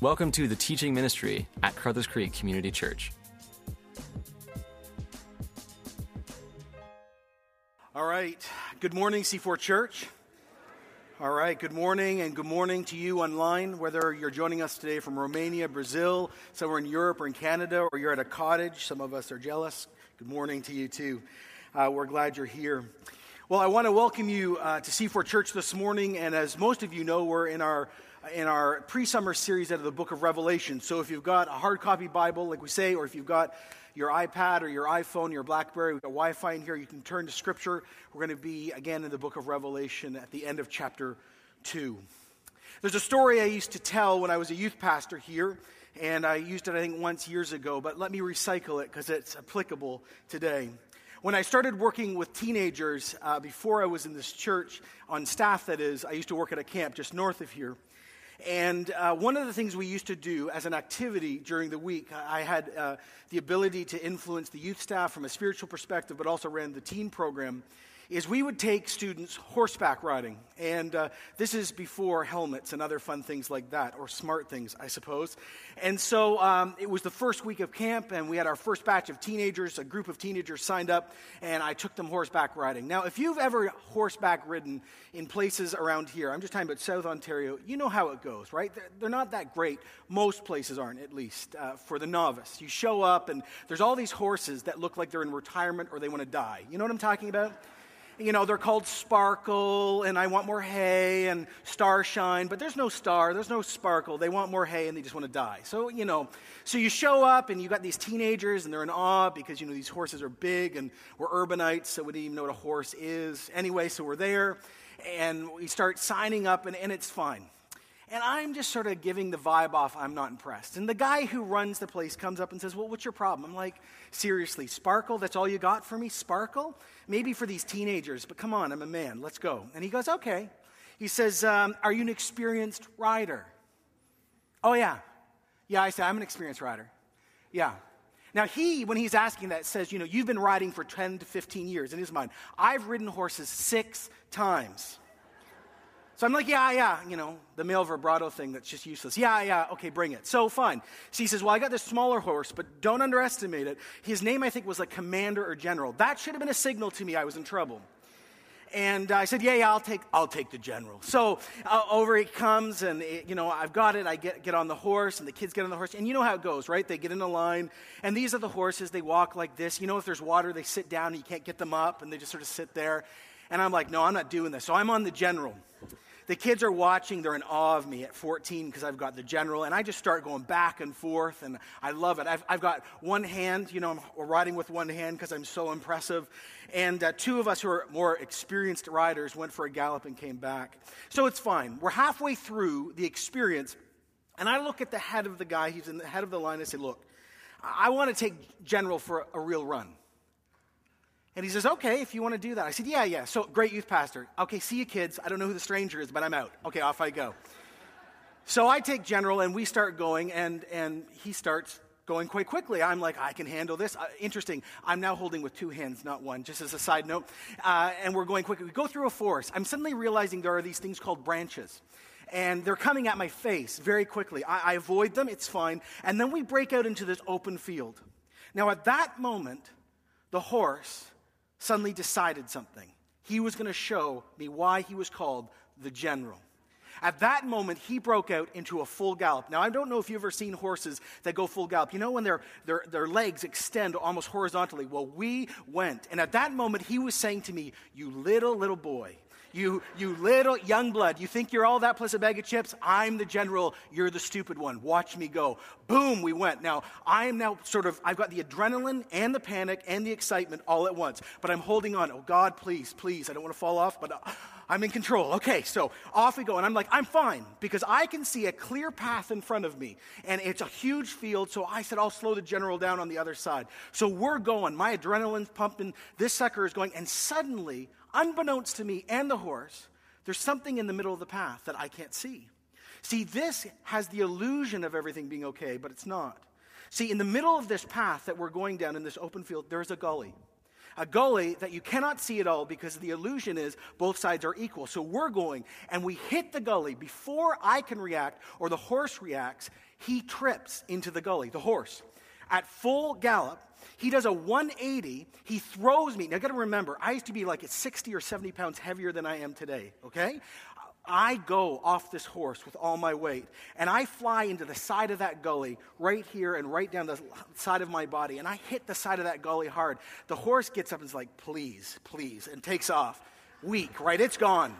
Welcome to the teaching ministry at Carruthers Creek Community Church. All right. Good morning, C4 Church. All right. Good morning, and good morning to you online, whether you're joining us today from Romania, Brazil, somewhere in Europe or in Canada, or you're at a cottage. Some of us are jealous. Good morning to you, too. Uh, we're glad you're here. Well, I want to welcome you uh, to C4 Church this morning, and as most of you know, we're in our in our pre summer series out of the book of Revelation. So if you've got a hard copy Bible, like we say, or if you've got your iPad or your iPhone, your Blackberry, we've got Wi Fi in here, you can turn to Scripture. We're going to be again in the book of Revelation at the end of chapter 2. There's a story I used to tell when I was a youth pastor here, and I used it, I think, once years ago, but let me recycle it because it's applicable today. When I started working with teenagers uh, before I was in this church, on staff that is, I used to work at a camp just north of here. And uh, one of the things we used to do as an activity during the week, I had uh, the ability to influence the youth staff from a spiritual perspective, but also ran the teen program is we would take students horseback riding. And uh, this is before helmets and other fun things like that, or smart things, I suppose. And so um, it was the first week of camp, and we had our first batch of teenagers. A group of teenagers signed up, and I took them horseback riding. Now, if you've ever horseback ridden in places around here, I'm just talking about South Ontario, you know how it goes, right? They're, they're not that great. Most places aren't, at least, uh, for the novice. You show up, and there's all these horses that look like they're in retirement or they want to die. You know what I'm talking about? You know, they're called Sparkle and I want more hay and Starshine, but there's no star, there's no sparkle. They want more hay and they just want to die. So, you know, so you show up and you got these teenagers and they're in awe because, you know, these horses are big and we're urbanites, so we didn't even know what a horse is. Anyway, so we're there and we start signing up and, and it's fine. And I'm just sort of giving the vibe off, I'm not impressed. And the guy who runs the place comes up and says, Well, what's your problem? I'm like, Seriously, Sparkle? That's all you got for me? Sparkle? Maybe for these teenagers, but come on, I'm a man. Let's go. And he goes, Okay. He says, um, Are you an experienced rider? Oh, yeah. Yeah, I said, I'm an experienced rider. Yeah. Now, he, when he's asking that, says, You know, you've been riding for 10 to 15 years. In his mind, I've ridden horses six times. So I'm like, yeah, yeah, you know, the male vibrato thing that's just useless. Yeah, yeah, okay, bring it. So fine. So he says, well, I got this smaller horse, but don't underestimate it. His name, I think, was like commander or general. That should have been a signal to me I was in trouble. And I said, yeah, yeah, I'll take, I'll take the general. So uh, over he comes, and it, you know, I've got it. I get, get on the horse, and the kids get on the horse, and you know how it goes, right? They get in a line, and these are the horses. They walk like this. You know, if there's water, they sit down, and you can't get them up, and they just sort of sit there. And I'm like, no, I'm not doing this. So I'm on the general the kids are watching. They're in awe of me at 14 because I've got the general. And I just start going back and forth, and I love it. I've, I've got one hand, you know, I'm riding with one hand because I'm so impressive. And uh, two of us who are more experienced riders went for a gallop and came back. So it's fine. We're halfway through the experience, and I look at the head of the guy, he's in the head of the line, and I say, Look, I want to take general for a, a real run. And he says, okay, if you want to do that. I said, yeah, yeah. So, great youth pastor. Okay, see you kids. I don't know who the stranger is, but I'm out. Okay, off I go. So I take General and we start going, and, and he starts going quite quickly. I'm like, I can handle this. Uh, interesting. I'm now holding with two hands, not one, just as a side note. Uh, and we're going quickly. We go through a forest. I'm suddenly realizing there are these things called branches. And they're coming at my face very quickly. I, I avoid them, it's fine. And then we break out into this open field. Now, at that moment, the horse suddenly decided something. He was going to show me why he was called the general. At that moment, he broke out into a full gallop. Now, I don't know if you've ever seen horses that go full gallop. You know when their, their, their legs extend almost horizontally? Well, we went. And at that moment, he was saying to me, You little, little boy, you, you little young blood, you think you're all that plus a bag of chips? I'm the general, you're the stupid one. Watch me go. Boom, we went. Now, I am now sort of, I've got the adrenaline and the panic and the excitement all at once, but I'm holding on. Oh, God, please, please, I don't want to fall off, but uh, I'm in control. Okay, so off we go. And I'm like, I'm fine because I can see a clear path in front of me, and it's a huge field. So I said, I'll slow the general down on the other side. So we're going. My adrenaline's pumping. This sucker is going, and suddenly, unbeknownst to me and the horse, there's something in the middle of the path that I can't see. See, this has the illusion of everything being okay, but it's not. See, in the middle of this path that we're going down in this open field, there is a gully. a gully that you cannot see at all because the illusion is both sides are equal. So we're going and we hit the gully before I can react or the horse reacts. He trips into the gully, the horse. At full gallop, he does a 180. He throws me. Now, got to remember, I used to be like 60 or 70 pounds heavier than I am today, okay? I go off this horse with all my weight, and I fly into the side of that gully right here and right down the side of my body, and I hit the side of that gully hard. The horse gets up and is like, please, please, and takes off. Weak, right? It's gone.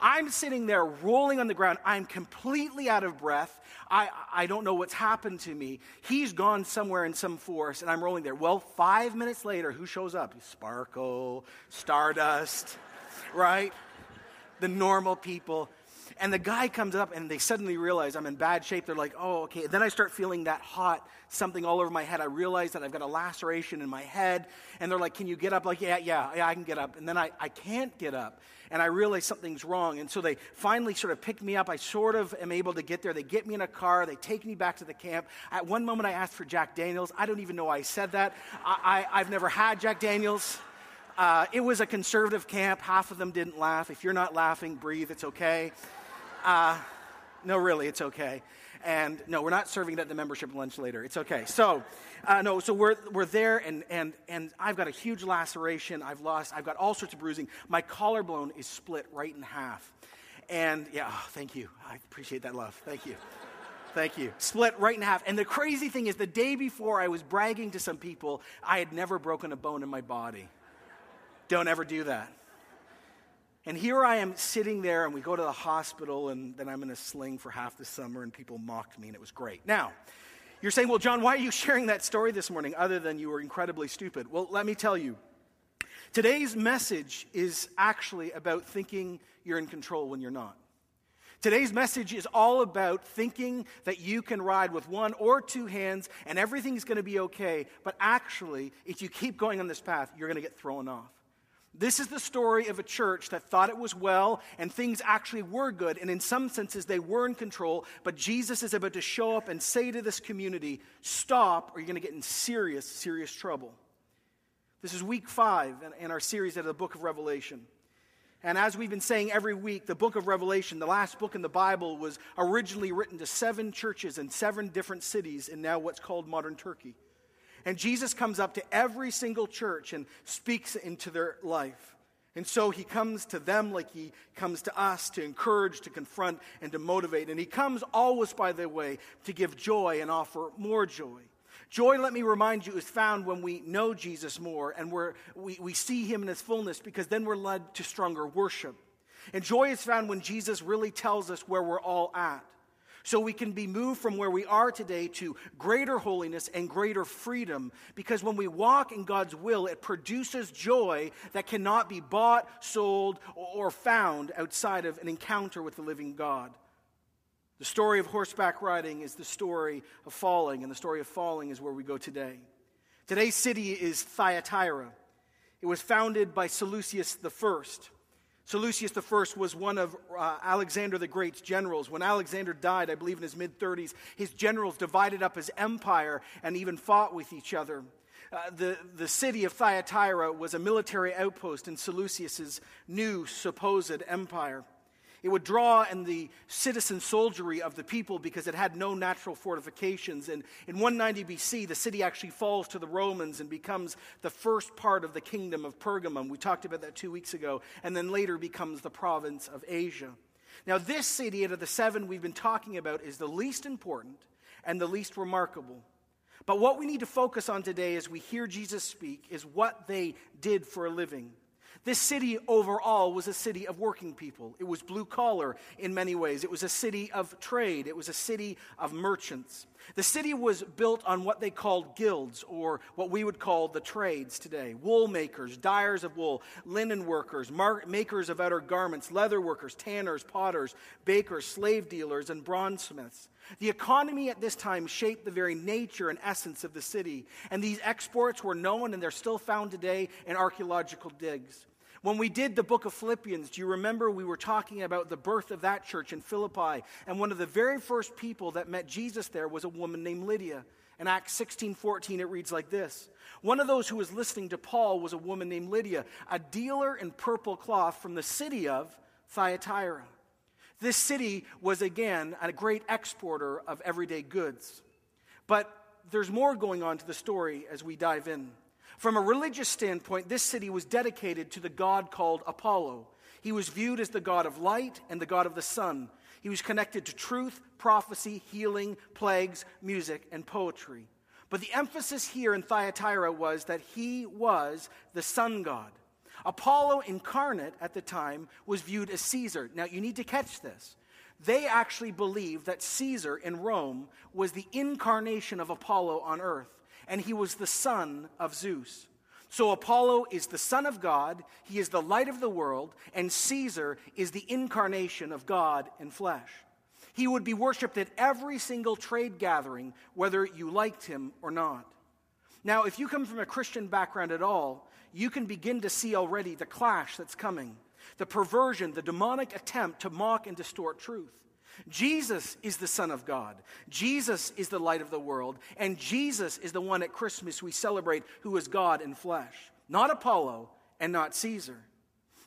I'm sitting there rolling on the ground. I'm completely out of breath. I, I don't know what's happened to me. He's gone somewhere in some force, and I'm rolling there. Well, five minutes later, who shows up? Sparkle, Stardust, right? The normal people. And the guy comes up and they suddenly realize I'm in bad shape. They're like, oh, okay. And then I start feeling that hot something all over my head. I realize that I've got a laceration in my head. And they're like, can you get up? Like, yeah, yeah, yeah, I can get up. And then I, I can't get up. And I realize something's wrong. And so they finally sort of pick me up. I sort of am able to get there. They get me in a car. They take me back to the camp. At one moment, I asked for Jack Daniels. I don't even know why I said that. I, I, I've never had Jack Daniels. Uh, it was a conservative camp. Half of them didn't laugh. If you're not laughing, breathe. It's okay. Uh, no, really, it's okay. And no, we're not serving it at the membership lunch later. It's okay. So, uh, no, so we're, we're there, and, and, and I've got a huge laceration. I've lost, I've got all sorts of bruising. My collarbone is split right in half. And yeah, oh, thank you. I appreciate that love. Thank you. Thank you. Split right in half. And the crazy thing is, the day before I was bragging to some people, I had never broken a bone in my body. Don't ever do that. And here I am sitting there, and we go to the hospital, and then I'm in a sling for half the summer, and people mocked me, and it was great. Now, you're saying, well, John, why are you sharing that story this morning other than you were incredibly stupid? Well, let me tell you. Today's message is actually about thinking you're in control when you're not. Today's message is all about thinking that you can ride with one or two hands and everything's going to be okay. But actually, if you keep going on this path, you're going to get thrown off. This is the story of a church that thought it was well and things actually were good, and in some senses they were in control. But Jesus is about to show up and say to this community, Stop, or you're going to get in serious, serious trouble. This is week five in our series out of the book of Revelation. And as we've been saying every week, the book of Revelation, the last book in the Bible, was originally written to seven churches in seven different cities in now what's called modern Turkey. And Jesus comes up to every single church and speaks into their life. And so he comes to them like he comes to us to encourage, to confront, and to motivate. And he comes always, by the way, to give joy and offer more joy. Joy, let me remind you, is found when we know Jesus more and we we, we see him in his fullness because then we're led to stronger worship. And joy is found when Jesus really tells us where we're all at so we can be moved from where we are today to greater holiness and greater freedom. Because when we walk in God's will, it produces joy that cannot be bought, sold, or found outside of an encounter with the living God. The story of horseback riding is the story of falling, and the story of falling is where we go today. Today's city is Thyatira. It was founded by Seleucus I. Seleucus I was one of uh, Alexander the Great's generals. When Alexander died, I believe in his mid 30s, his generals divided up his empire and even fought with each other. Uh, the, the city of Thyatira was a military outpost in Seleucus's new supposed empire. It would draw in the citizen soldiery of the people because it had no natural fortifications. And in 190 BC, the city actually falls to the Romans and becomes the first part of the kingdom of Pergamum. We talked about that two weeks ago. And then later becomes the province of Asia. Now, this city, out of the seven we've been talking about, is the least important and the least remarkable. But what we need to focus on today as we hear Jesus speak is what they did for a living. This city overall was a city of working people. It was blue collar in many ways. It was a city of trade. It was a city of merchants. The city was built on what they called guilds, or what we would call the trades today wool makers, dyers of wool, linen workers, makers of outer garments, leather workers, tanners, potters, bakers, slave dealers, and bronzesmiths. The economy at this time shaped the very nature and essence of the city, and these exports were known and they're still found today in archaeological digs. When we did the book of Philippians, do you remember we were talking about the birth of that church in Philippi? And one of the very first people that met Jesus there was a woman named Lydia. In Acts 16:14 it reads like this. One of those who was listening to Paul was a woman named Lydia, a dealer in purple cloth from the city of Thyatira. This city was again a great exporter of everyday goods. But there's more going on to the story as we dive in. From a religious standpoint, this city was dedicated to the god called Apollo. He was viewed as the god of light and the god of the sun. He was connected to truth, prophecy, healing, plagues, music, and poetry. But the emphasis here in Thyatira was that he was the sun god. Apollo incarnate at the time was viewed as Caesar. Now, you need to catch this. They actually believed that Caesar in Rome was the incarnation of Apollo on earth, and he was the son of Zeus. So Apollo is the Son of God, he is the light of the world, and Caesar is the incarnation of God in flesh. He would be worshiped at every single trade gathering, whether you liked him or not. Now, if you come from a Christian background at all, you can begin to see already the clash that's coming, the perversion, the demonic attempt to mock and distort truth. Jesus is the Son of God. Jesus is the light of the world. And Jesus is the one at Christmas we celebrate who is God in flesh, not Apollo and not Caesar.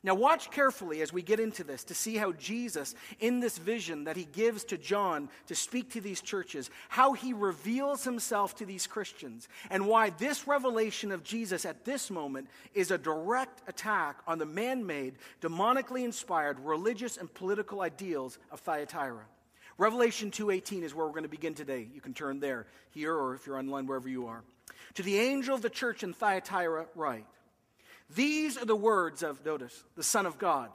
Now, watch carefully as we get into this to see how Jesus, in this vision that he gives to John to speak to these churches, how he reveals himself to these Christians, and why this revelation of Jesus at this moment is a direct attack on the man made, demonically inspired religious and political ideals of Thyatira. Revelation 2:18 is where we're going to begin today. You can turn there, here, or if you're online, wherever you are. To the angel of the church in Thyatira, write. These are the words of, notice, the Son of God,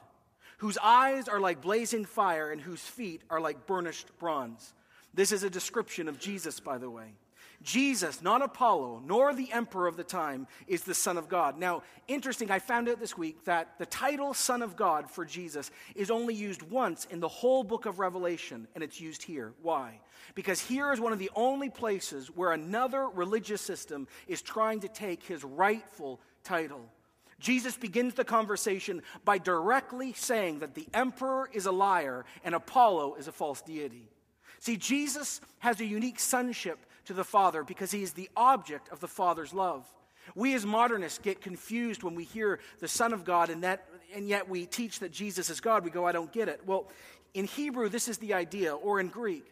whose eyes are like blazing fire and whose feet are like burnished bronze. This is a description of Jesus, by the way. Jesus, not Apollo, nor the emperor of the time, is the Son of God. Now, interesting, I found out this week that the title Son of God for Jesus is only used once in the whole book of Revelation, and it's used here. Why? Because here is one of the only places where another religious system is trying to take his rightful title. Jesus begins the conversation by directly saying that the emperor is a liar and Apollo is a false deity. See, Jesus has a unique sonship to the Father because he is the object of the Father's love. We as modernists get confused when we hear the Son of God and, that, and yet we teach that Jesus is God. We go, I don't get it. Well, in Hebrew, this is the idea, or in Greek.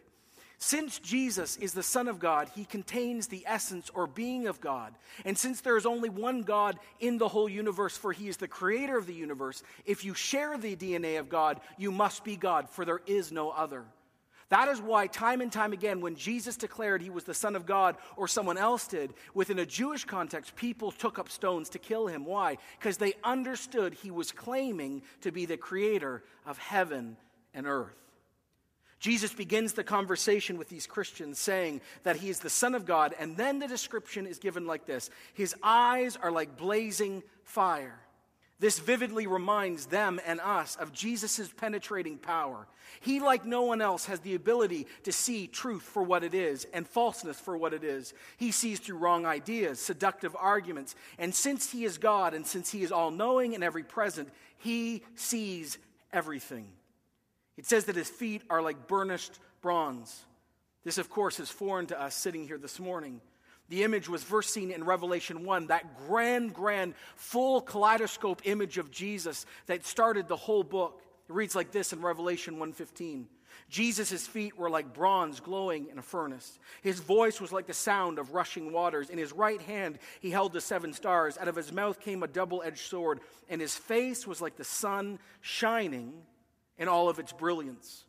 Since Jesus is the Son of God, he contains the essence or being of God. And since there is only one God in the whole universe, for he is the creator of the universe, if you share the DNA of God, you must be God, for there is no other. That is why, time and time again, when Jesus declared he was the Son of God or someone else did, within a Jewish context, people took up stones to kill him. Why? Because they understood he was claiming to be the creator of heaven and earth. Jesus begins the conversation with these Christians saying that he is the Son of God, and then the description is given like this His eyes are like blazing fire. This vividly reminds them and us of Jesus' penetrating power. He, like no one else, has the ability to see truth for what it is and falseness for what it is. He sees through wrong ideas, seductive arguments, and since He is God and since He is all knowing and every present, He sees everything. It says that his feet are like burnished bronze. This, of course, is foreign to us sitting here this morning. The image was first seen in Revelation 1, that grand, grand, full kaleidoscope image of Jesus that started the whole book. It reads like this in Revelation 1:15. Jesus' feet were like bronze glowing in a furnace. His voice was like the sound of rushing waters. In his right hand, he held the seven stars. Out of his mouth came a double edged sword, and his face was like the sun shining in all of its brilliance.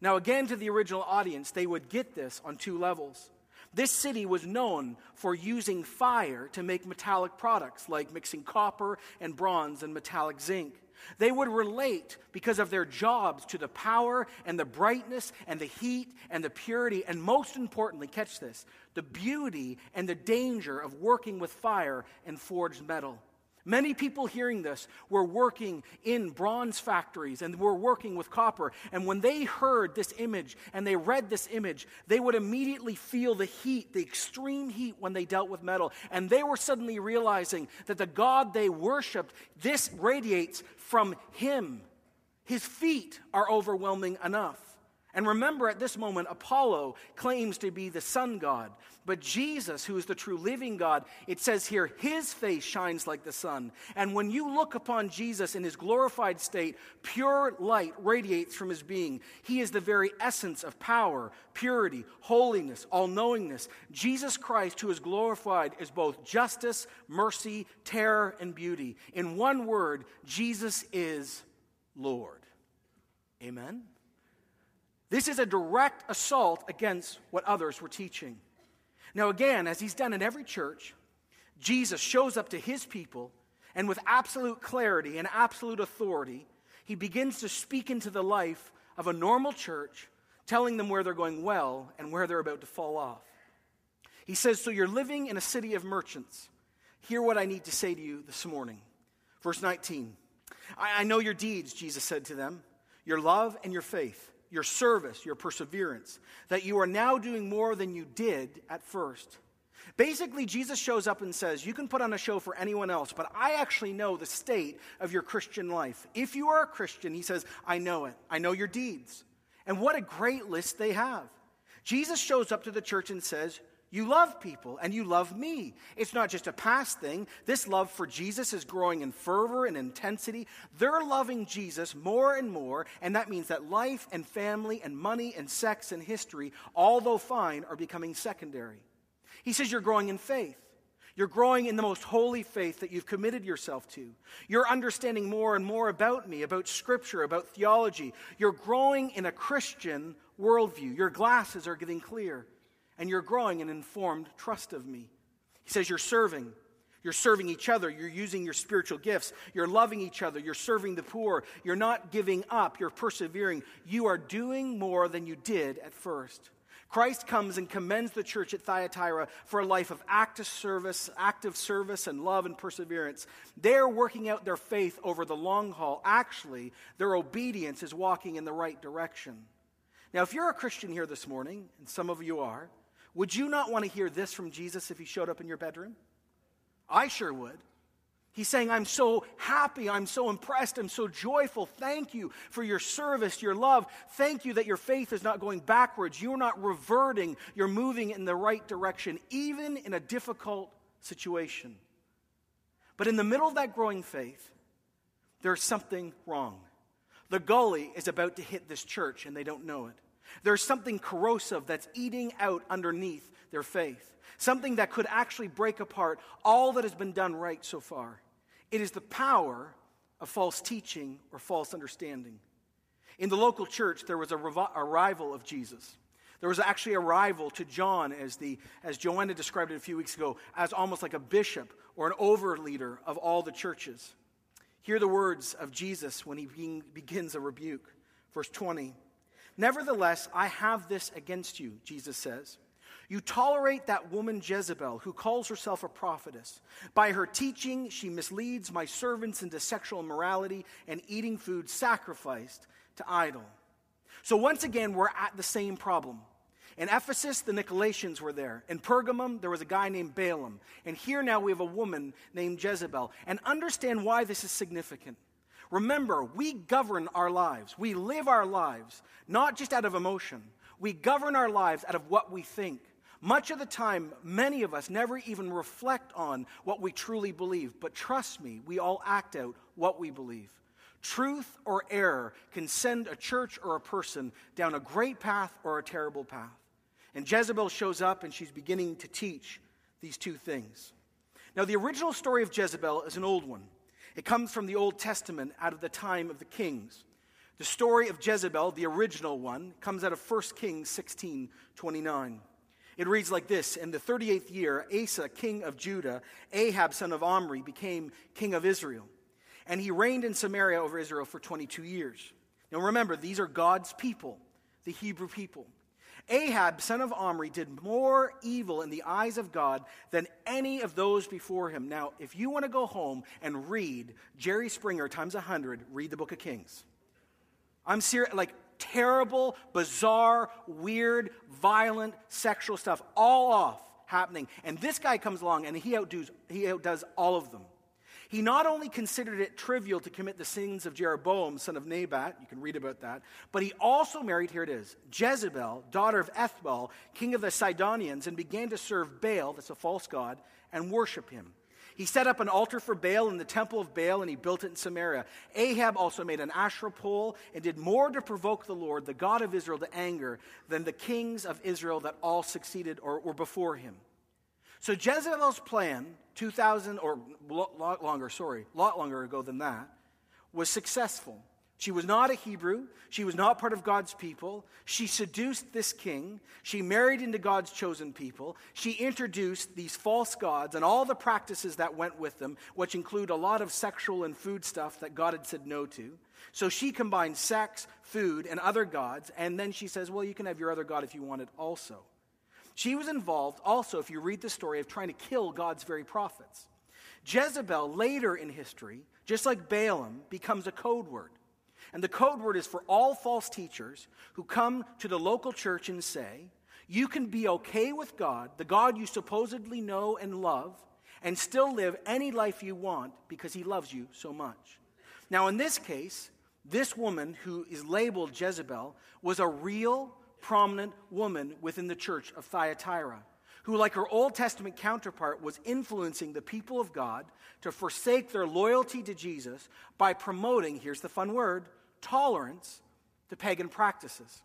Now, again, to the original audience, they would get this on two levels. This city was known for using fire to make metallic products, like mixing copper and bronze and metallic zinc. They would relate because of their jobs to the power and the brightness and the heat and the purity, and most importantly, catch this, the beauty and the danger of working with fire and forged metal. Many people hearing this were working in bronze factories and were working with copper. And when they heard this image and they read this image, they would immediately feel the heat, the extreme heat when they dealt with metal. And they were suddenly realizing that the God they worshiped, this radiates from Him. His feet are overwhelming enough. And remember, at this moment, Apollo claims to be the sun god. But Jesus, who is the true living God, it says here, his face shines like the sun. And when you look upon Jesus in his glorified state, pure light radiates from his being. He is the very essence of power, purity, holiness, all knowingness. Jesus Christ, who is glorified, is both justice, mercy, terror, and beauty. In one word, Jesus is Lord. Amen. This is a direct assault against what others were teaching. Now, again, as he's done in every church, Jesus shows up to his people, and with absolute clarity and absolute authority, he begins to speak into the life of a normal church, telling them where they're going well and where they're about to fall off. He says, So you're living in a city of merchants. Hear what I need to say to you this morning. Verse 19 I, I know your deeds, Jesus said to them, your love and your faith your service, your perseverance, that you are now doing more than you did at first. Basically, Jesus shows up and says, You can put on a show for anyone else, but I actually know the state of your Christian life. If you are a Christian, he says, I know it. I know your deeds. And what a great list they have. Jesus shows up to the church and says, you love people and you love me. It's not just a past thing. This love for Jesus is growing in fervor and intensity. They're loving Jesus more and more, and that means that life and family and money and sex and history, although fine, are becoming secondary. He says you're growing in faith. You're growing in the most holy faith that you've committed yourself to. You're understanding more and more about me, about Scripture, about theology. You're growing in a Christian worldview. Your glasses are getting clear and you're growing an informed trust of me. He says, You're serving. You're serving each other. You're using your spiritual gifts. You're loving each other. You're serving the poor. You're not giving up. You're persevering. You are doing more than you did at first. Christ comes and commends the church at Thyatira for a life of active service, active service and love and perseverance. They're working out their faith over the long haul. Actually, their obedience is walking in the right direction. Now, if you're a Christian here this morning, and some of you are, would you not want to hear this from Jesus if he showed up in your bedroom? I sure would. He's saying, I'm so happy. I'm so impressed. I'm so joyful. Thank you for your service, your love. Thank you that your faith is not going backwards. You're not reverting. You're moving in the right direction, even in a difficult situation. But in the middle of that growing faith, there's something wrong. The gully is about to hit this church, and they don't know it. There's something corrosive that's eating out underneath their faith, something that could actually break apart all that has been done right so far. It is the power of false teaching or false understanding. In the local church, there was a arrival of Jesus. There was actually a rival to John, as, the, as Joanna described it a few weeks ago, as almost like a bishop or an overleader of all the churches. Hear the words of Jesus when he begins a rebuke. Verse 20 Nevertheless, I have this against you, Jesus says. You tolerate that woman Jezebel, who calls herself a prophetess. By her teaching, she misleads my servants into sexual immorality and eating food sacrificed to idol. So once again, we're at the same problem. In Ephesus, the Nicolaitans were there. In Pergamum, there was a guy named Balaam. And here now we have a woman named Jezebel. And understand why this is significant. Remember, we govern our lives. We live our lives, not just out of emotion. We govern our lives out of what we think. Much of the time, many of us never even reflect on what we truly believe. But trust me, we all act out what we believe. Truth or error can send a church or a person down a great path or a terrible path. And Jezebel shows up and she's beginning to teach these two things. Now, the original story of Jezebel is an old one. It comes from the Old Testament out of the time of the kings. The story of Jezebel, the original one, comes out of 1 Kings 16 29. It reads like this In the 38th year, Asa, king of Judah, Ahab, son of Omri, became king of Israel. And he reigned in Samaria over Israel for 22 years. Now remember, these are God's people, the Hebrew people. Ahab, son of Omri, did more evil in the eyes of God than any of those before him. Now, if you want to go home and read Jerry Springer times 100, read the book of Kings. I'm serious, like terrible, bizarre, weird, violent, sexual stuff, all off happening. And this guy comes along and he outdoes, he outdoes all of them. He not only considered it trivial to commit the sins of Jeroboam, son of Nebat, you can read about that, but he also married, here it is, Jezebel, daughter of Ethbaal, king of the Sidonians, and began to serve Baal, that's a false god, and worship him. He set up an altar for Baal in the temple of Baal and he built it in Samaria. Ahab also made an Asherah pole and did more to provoke the Lord, the God of Israel, to anger than the kings of Israel that all succeeded or were before him. So Jezebel's plan, 2,000 or lot longer, sorry, lot longer ago than that, was successful. She was not a Hebrew. She was not part of God's people. She seduced this king. She married into God's chosen people. She introduced these false gods and all the practices that went with them, which include a lot of sexual and food stuff that God had said no to. So she combined sex, food, and other gods, and then she says, Well, you can have your other God if you want it also. She was involved also, if you read the story, of trying to kill God's very prophets. Jezebel, later in history, just like Balaam, becomes a code word. And the code word is for all false teachers who come to the local church and say, you can be okay with God, the God you supposedly know and love, and still live any life you want because he loves you so much. Now, in this case, this woman who is labeled Jezebel was a real prominent woman within the church of Thyatira, who, like her Old Testament counterpart, was influencing the people of God to forsake their loyalty to Jesus by promoting, here's the fun word, tolerance to pagan practices.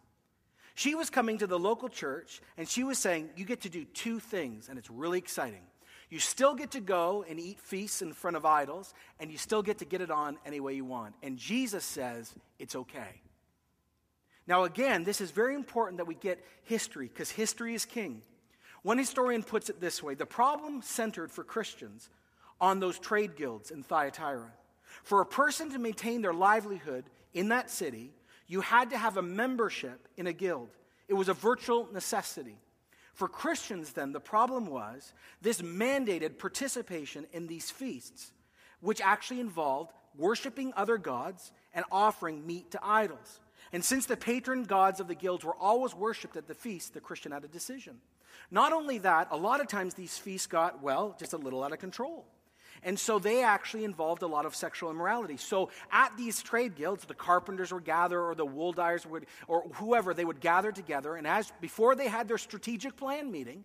She was coming to the local church and she was saying, You get to do two things, and it's really exciting. You still get to go and eat feasts in front of idols, and you still get to get it on any way you want. And Jesus says it's okay. Now, again, this is very important that we get history because history is king. One historian puts it this way the problem centered for Christians on those trade guilds in Thyatira. For a person to maintain their livelihood in that city, you had to have a membership in a guild. It was a virtual necessity. For Christians, then, the problem was this mandated participation in these feasts, which actually involved worshiping other gods and offering meat to idols. And since the patron gods of the guilds were always worshipped at the feast, the Christian had a decision. Not only that, a lot of times these feasts got, well, just a little out of control. And so they actually involved a lot of sexual immorality. So at these trade guilds, the carpenters would gather, or the wool dyers would, or whoever, they would gather together. And as before they had their strategic plan meeting,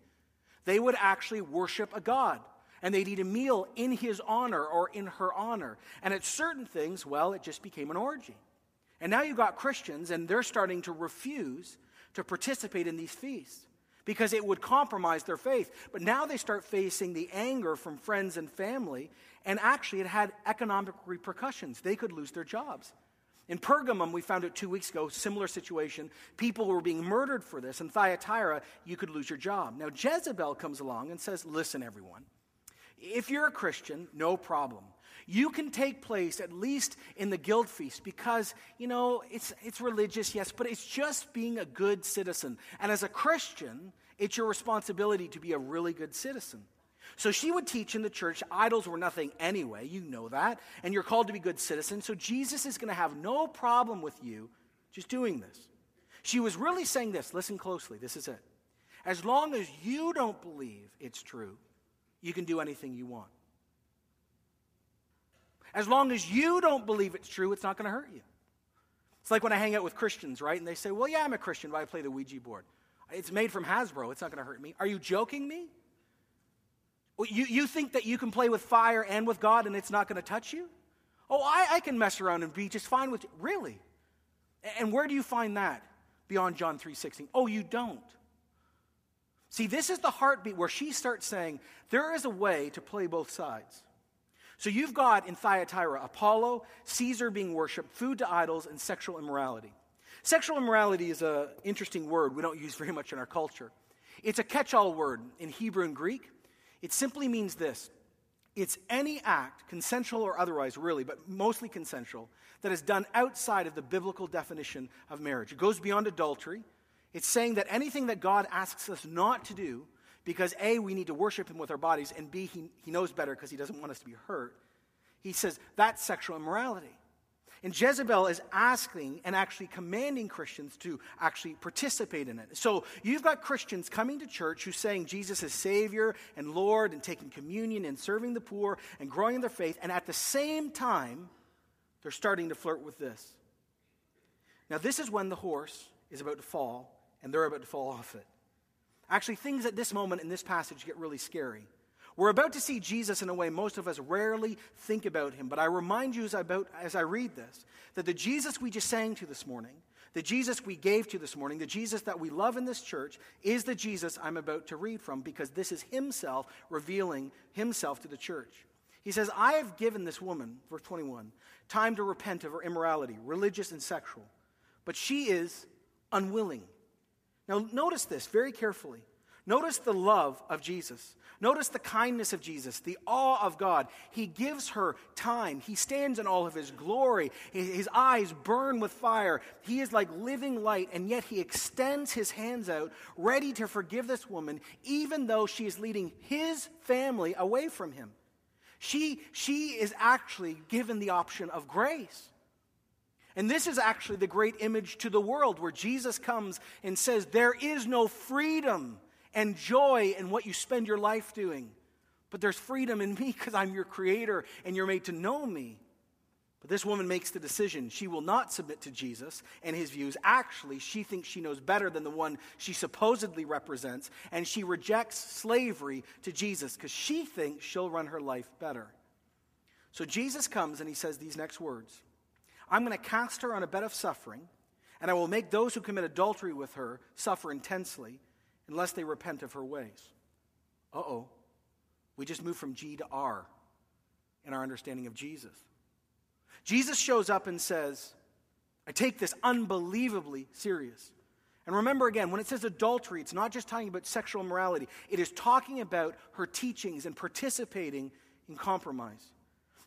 they would actually worship a god. And they'd eat a meal in his honor or in her honor. And at certain things, well, it just became an orgy. And now you've got Christians, and they're starting to refuse to participate in these feasts because it would compromise their faith. But now they start facing the anger from friends and family, and actually it had economic repercussions. They could lose their jobs. In Pergamum, we found it two weeks ago, similar situation. People were being murdered for this. In Thyatira, you could lose your job. Now, Jezebel comes along and says, Listen, everyone, if you're a Christian, no problem you can take place at least in the guild feast because, you know, it's, it's religious, yes, but it's just being a good citizen. And as a Christian, it's your responsibility to be a really good citizen. So she would teach in the church idols were nothing anyway, you know that, and you're called to be good citizens. So Jesus is going to have no problem with you just doing this. She was really saying this, listen closely, this is it. As long as you don't believe it's true, you can do anything you want. As long as you don't believe it's true, it's not going to hurt you. It's like when I hang out with Christians, right? And they say, Well, yeah, I'm a Christian, but I play the Ouija board. It's made from Hasbro. It's not going to hurt me. Are you joking me? You, you think that you can play with fire and with God and it's not going to touch you? Oh, I, I can mess around and be just fine with you. Really? And where do you find that beyond John 3.16? Oh, you don't. See, this is the heartbeat where she starts saying, there is a way to play both sides. So you've got in Thyatira Apollo, Caesar being worshiped, food to idols, and sexual immorality. Sexual immorality is an interesting word we don't use very much in our culture. It's a catch all word in Hebrew and Greek. It simply means this it's any act, consensual or otherwise, really, but mostly consensual, that is done outside of the biblical definition of marriage. It goes beyond adultery. It's saying that anything that God asks us not to do because A, we need to worship him with our bodies, and B, he, he knows better because he doesn't want us to be hurt. He says that's sexual immorality. And Jezebel is asking and actually commanding Christians to actually participate in it. So you've got Christians coming to church who's saying Jesus is Savior and Lord and taking communion and serving the poor and growing in their faith. And at the same time, they're starting to flirt with this. Now, this is when the horse is about to fall and they're about to fall off it. Actually, things at this moment in this passage get really scary. We're about to see Jesus in a way most of us rarely think about him, but I remind you as I, about, as I read this that the Jesus we just sang to this morning, the Jesus we gave to this morning, the Jesus that we love in this church, is the Jesus I'm about to read from because this is himself revealing himself to the church. He says, I have given this woman, verse 21, time to repent of her immorality, religious and sexual, but she is unwilling. Now, notice this very carefully. Notice the love of Jesus. Notice the kindness of Jesus, the awe of God. He gives her time. He stands in all of his glory. His eyes burn with fire. He is like living light, and yet he extends his hands out, ready to forgive this woman, even though she is leading his family away from him. She, she is actually given the option of grace. And this is actually the great image to the world where Jesus comes and says, There is no freedom and joy in what you spend your life doing. But there's freedom in me because I'm your creator and you're made to know me. But this woman makes the decision. She will not submit to Jesus and his views. Actually, she thinks she knows better than the one she supposedly represents, and she rejects slavery to Jesus because she thinks she'll run her life better. So Jesus comes and he says these next words I'm going to cast her on a bed of suffering, and I will make those who commit adultery with her suffer intensely unless they repent of her ways. Uh oh. We just moved from G to R in our understanding of Jesus. Jesus shows up and says, I take this unbelievably serious. And remember again, when it says adultery, it's not just talking about sexual immorality, it is talking about her teachings and participating in compromise.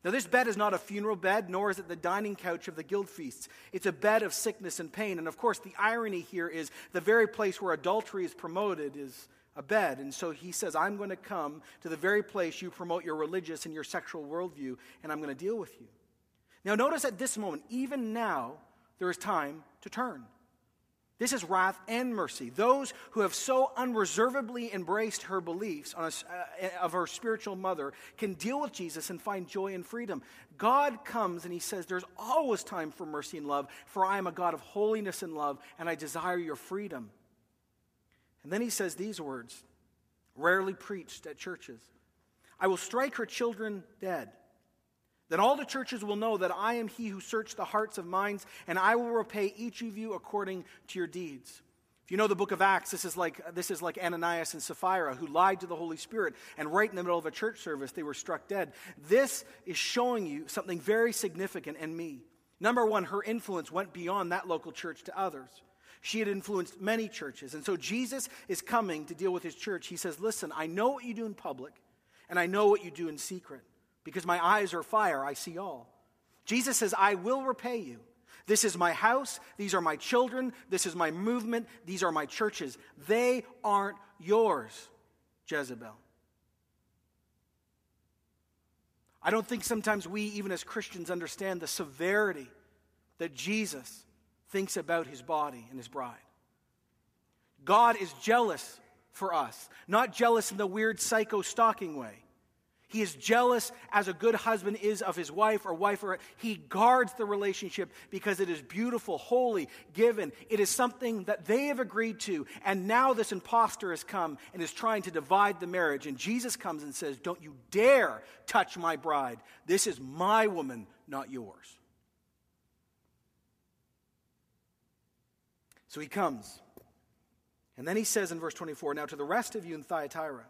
Now, this bed is not a funeral bed, nor is it the dining couch of the guild feasts. It's a bed of sickness and pain. And of course, the irony here is the very place where adultery is promoted is a bed. And so he says, I'm going to come to the very place you promote your religious and your sexual worldview, and I'm going to deal with you. Now, notice at this moment, even now, there is time to turn. This is wrath and mercy. Those who have so unreservedly embraced her beliefs a, uh, of her spiritual mother can deal with Jesus and find joy and freedom. God comes and he says, There's always time for mercy and love, for I am a God of holiness and love, and I desire your freedom. And then he says these words, rarely preached at churches I will strike her children dead. Then all the churches will know that I am he who searched the hearts of minds, and I will repay each of you according to your deeds. If you know the book of Acts, this is like, this is like Ananias and Sapphira who lied to the Holy Spirit, and right in the middle of a church service, they were struck dead. This is showing you something very significant in me. Number one, her influence went beyond that local church to others. She had influenced many churches. And so Jesus is coming to deal with his church. He says, Listen, I know what you do in public, and I know what you do in secret because my eyes are fire, I see all. Jesus says, I will repay you. This is my house. These are my children. This is my movement. These are my churches. They aren't yours, Jezebel. I don't think sometimes we, even as Christians, understand the severity that Jesus thinks about his body and his bride. God is jealous for us, not jealous in the weird psycho stalking way. He is jealous as a good husband is of his wife or wife or he guards the relationship because it is beautiful, holy, given. It is something that they have agreed to. And now this impostor has come and is trying to divide the marriage. And Jesus comes and says, Don't you dare touch my bride. This is my woman, not yours. So he comes. And then he says in verse 24, Now to the rest of you in Thyatira,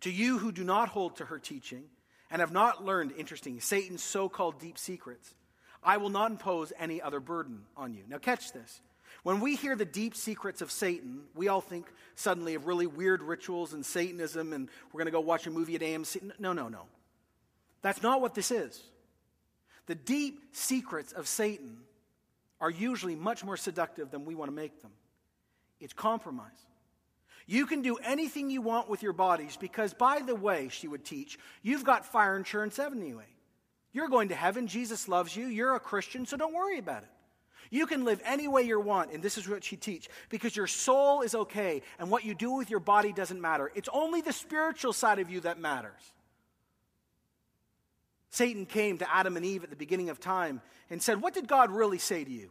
to you who do not hold to her teaching and have not learned, interesting, Satan's so called deep secrets, I will not impose any other burden on you. Now, catch this. When we hear the deep secrets of Satan, we all think suddenly of really weird rituals and Satanism, and we're going to go watch a movie at AMC. No, no, no. That's not what this is. The deep secrets of Satan are usually much more seductive than we want to make them. It's compromise. You can do anything you want with your bodies because, by the way, she would teach, you've got fire insurance anyway. You're going to heaven. Jesus loves you. You're a Christian, so don't worry about it. You can live any way you want, and this is what she teach, because your soul is okay, and what you do with your body doesn't matter. It's only the spiritual side of you that matters. Satan came to Adam and Eve at the beginning of time and said, What did God really say to you?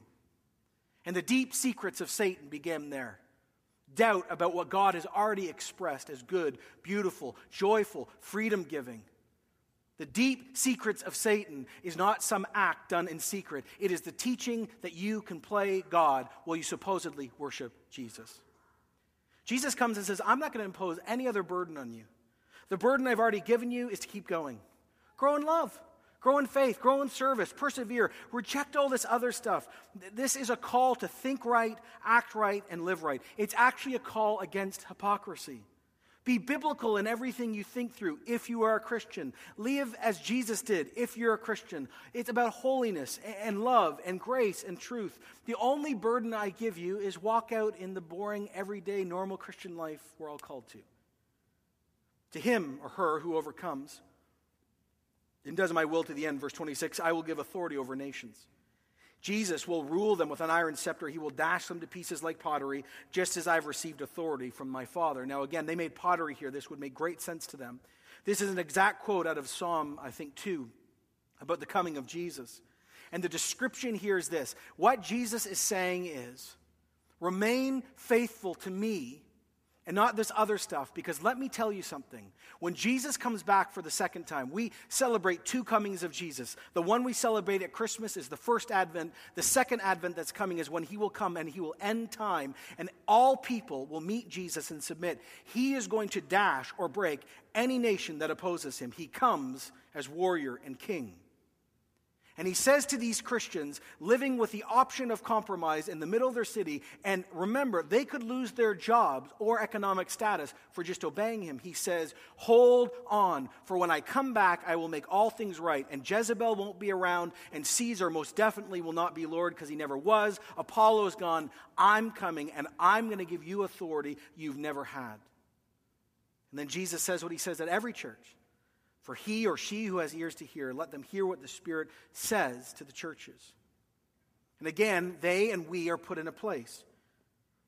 And the deep secrets of Satan began there. Doubt about what God has already expressed as good, beautiful, joyful, freedom giving. The deep secrets of Satan is not some act done in secret. It is the teaching that you can play God while you supposedly worship Jesus. Jesus comes and says, I'm not going to impose any other burden on you. The burden I've already given you is to keep going. Grow in love, grow in faith, grow in service, persevere, reject all this other stuff. This is a call to think right, act right, and live right. It's actually a call against hypocrisy. Be biblical in everything you think through if you are a Christian. Live as Jesus did if you're a Christian. It's about holiness and love and grace and truth. The only burden I give you is walk out in the boring, everyday, normal Christian life we're all called to. To him or her who overcomes and does my will to the end, verse 26, I will give authority over nations. Jesus will rule them with an iron scepter. He will dash them to pieces like pottery, just as I've received authority from my Father. Now, again, they made pottery here. This would make great sense to them. This is an exact quote out of Psalm, I think, 2, about the coming of Jesus. And the description here is this what Jesus is saying is, remain faithful to me and not this other stuff. Because let me tell you something. When Jesus comes back for the second time, we celebrate two comings of Jesus. The one we celebrate at Christmas is the first advent. The second advent that's coming is when he will come and he will end time, and all people will meet Jesus and submit. He is going to dash or break any nation that opposes him. He comes as warrior and king. And he says to these Christians living with the option of compromise in the middle of their city, and remember, they could lose their jobs or economic status for just obeying him. He says, Hold on, for when I come back, I will make all things right. And Jezebel won't be around, and Caesar most definitely will not be Lord because he never was. Apollo's gone. I'm coming, and I'm going to give you authority you've never had. And then Jesus says what he says at every church for he or she who has ears to hear, let them hear what the Spirit says to the churches. And again, they and we are put in a place.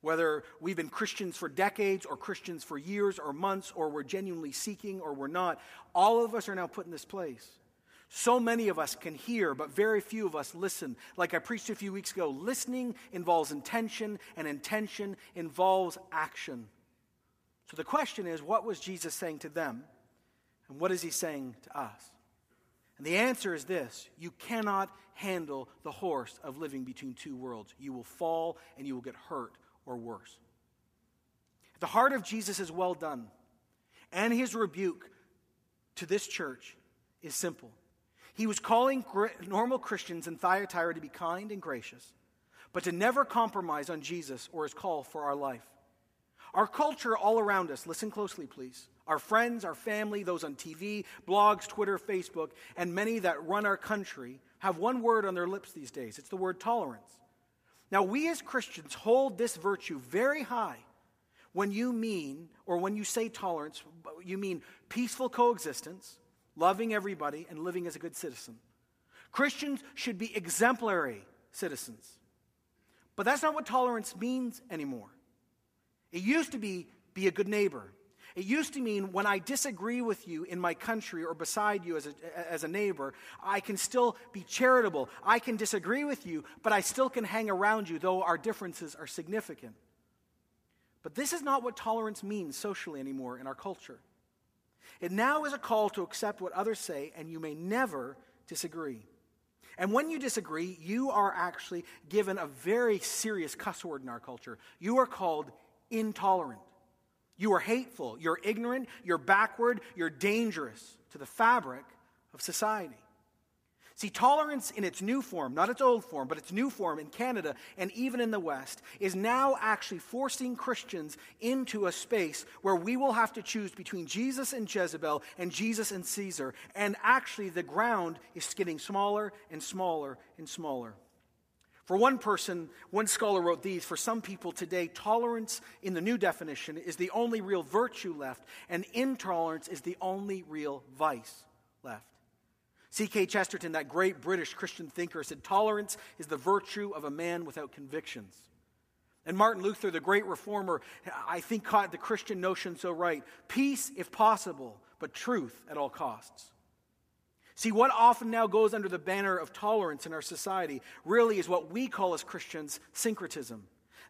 Whether we've been Christians for decades or Christians for years or months or we're genuinely seeking or we're not, all of us are now put in this place. So many of us can hear, but very few of us listen. Like I preached a few weeks ago, listening involves intention, and intention involves action. So the question is what was Jesus saying to them? And what is he saying to us? And the answer is this you cannot handle the horse of living between two worlds. You will fall and you will get hurt or worse. The heart of Jesus is well done, and his rebuke to this church is simple. He was calling normal Christians in Thyatira to be kind and gracious, but to never compromise on Jesus or his call for our life. Our culture all around us, listen closely, please, our friends, our family, those on TV, blogs, Twitter, Facebook, and many that run our country have one word on their lips these days it's the word tolerance. Now, we as Christians hold this virtue very high when you mean, or when you say tolerance, you mean peaceful coexistence, loving everybody, and living as a good citizen. Christians should be exemplary citizens. But that's not what tolerance means anymore. It used to be be a good neighbor, it used to mean when I disagree with you in my country or beside you as a, as a neighbor, I can still be charitable. I can disagree with you, but I still can hang around you, though our differences are significant. But this is not what tolerance means socially anymore in our culture. It now is a call to accept what others say, and you may never disagree. And when you disagree, you are actually given a very serious cuss word in our culture. You are called intolerant. You are hateful, you're ignorant, you're backward, you're dangerous to the fabric of society. See, tolerance in its new form, not its old form, but its new form in Canada and even in the West, is now actually forcing Christians into a space where we will have to choose between Jesus and Jezebel and Jesus and Caesar. And actually, the ground is getting smaller and smaller and smaller. For one person, one scholar wrote these For some people today, tolerance in the new definition is the only real virtue left, and intolerance is the only real vice left. G.K. Chesterton, that great British Christian thinker, said, Tolerance is the virtue of a man without convictions. And Martin Luther, the great reformer, I think caught the Christian notion so right peace if possible, but truth at all costs. See, what often now goes under the banner of tolerance in our society really is what we call as Christians syncretism.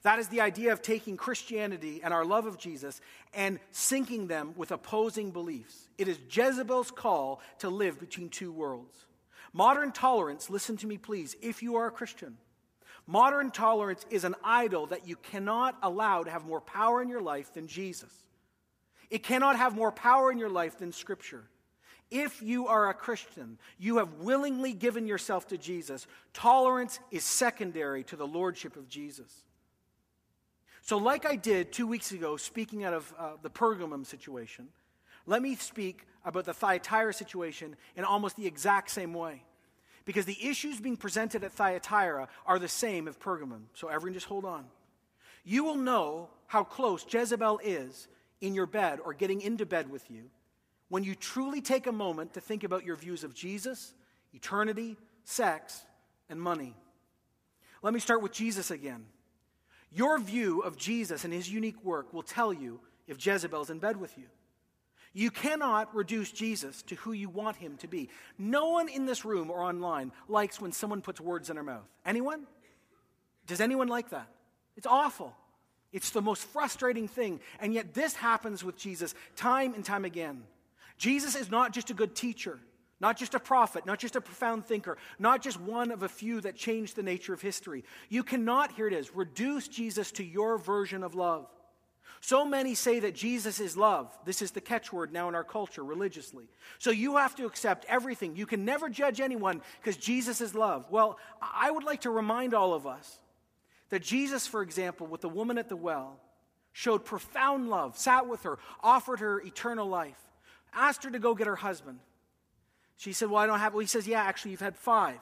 That is the idea of taking Christianity and our love of Jesus and syncing them with opposing beliefs. It is Jezebel's call to live between two worlds. Modern tolerance, listen to me please, if you are a Christian. Modern tolerance is an idol that you cannot allow to have more power in your life than Jesus. It cannot have more power in your life than Scripture. If you are a Christian, you have willingly given yourself to Jesus. Tolerance is secondary to the lordship of Jesus. So, like I did two weeks ago, speaking out of uh, the Pergamum situation, let me speak about the Thyatira situation in almost the exact same way. Because the issues being presented at Thyatira are the same as Pergamum. So, everyone, just hold on. You will know how close Jezebel is in your bed or getting into bed with you when you truly take a moment to think about your views of Jesus, eternity, sex, and money. Let me start with Jesus again. Your view of Jesus and his unique work will tell you if Jezebel's in bed with you. You cannot reduce Jesus to who you want him to be. No one in this room or online likes when someone puts words in their mouth. Anyone? Does anyone like that? It's awful. It's the most frustrating thing. And yet, this happens with Jesus time and time again. Jesus is not just a good teacher, not just a prophet, not just a profound thinker, not just one of a few that changed the nature of history. You cannot, here it is, reduce Jesus to your version of love. So many say that Jesus is love. This is the catchword now in our culture religiously. So you have to accept everything. You can never judge anyone because Jesus is love. Well, I would like to remind all of us that Jesus, for example, with the woman at the well, showed profound love, sat with her, offered her eternal life, asked her to go get her husband. She said, Well, I don't have. Well, he says, Yeah, actually, you've had five.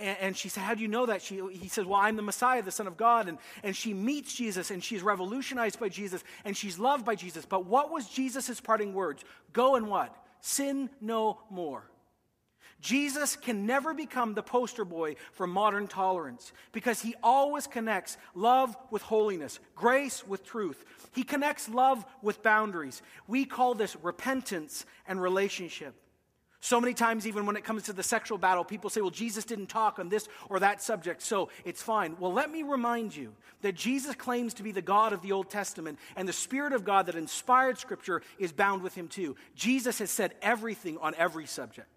And she said, How do you know that? She, he says, Well, I'm the Messiah, the Son of God. And, and she meets Jesus and she's revolutionized by Jesus and she's loved by Jesus. But what was Jesus' parting words? Go and what? Sin no more. Jesus can never become the poster boy for modern tolerance because he always connects love with holiness, grace with truth. He connects love with boundaries. We call this repentance and relationship. So many times, even when it comes to the sexual battle, people say, well, Jesus didn't talk on this or that subject, so it's fine. Well, let me remind you that Jesus claims to be the God of the Old Testament, and the Spirit of God that inspired Scripture is bound with him too. Jesus has said everything on every subject.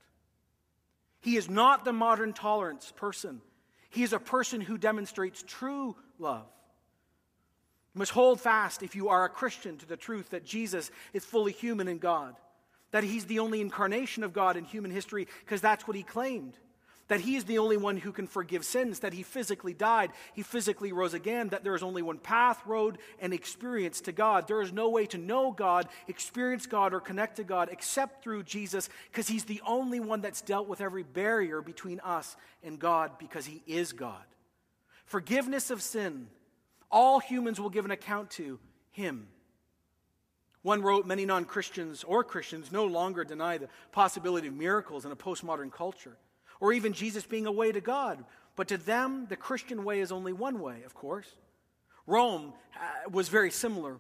He is not the modern tolerance person, he is a person who demonstrates true love. You must hold fast, if you are a Christian, to the truth that Jesus is fully human and God that he's the only incarnation of God in human history because that's what he claimed. That he is the only one who can forgive sins, that he physically died, he physically rose again, that there is only one path, road, and experience to God. There is no way to know God, experience God, or connect to God except through Jesus because he's the only one that's dealt with every barrier between us and God because he is God. Forgiveness of sin, all humans will give an account to him. One wrote, Many non Christians or Christians no longer deny the possibility of miracles in a postmodern culture, or even Jesus being a way to God. But to them, the Christian way is only one way, of course. Rome uh, was very similar.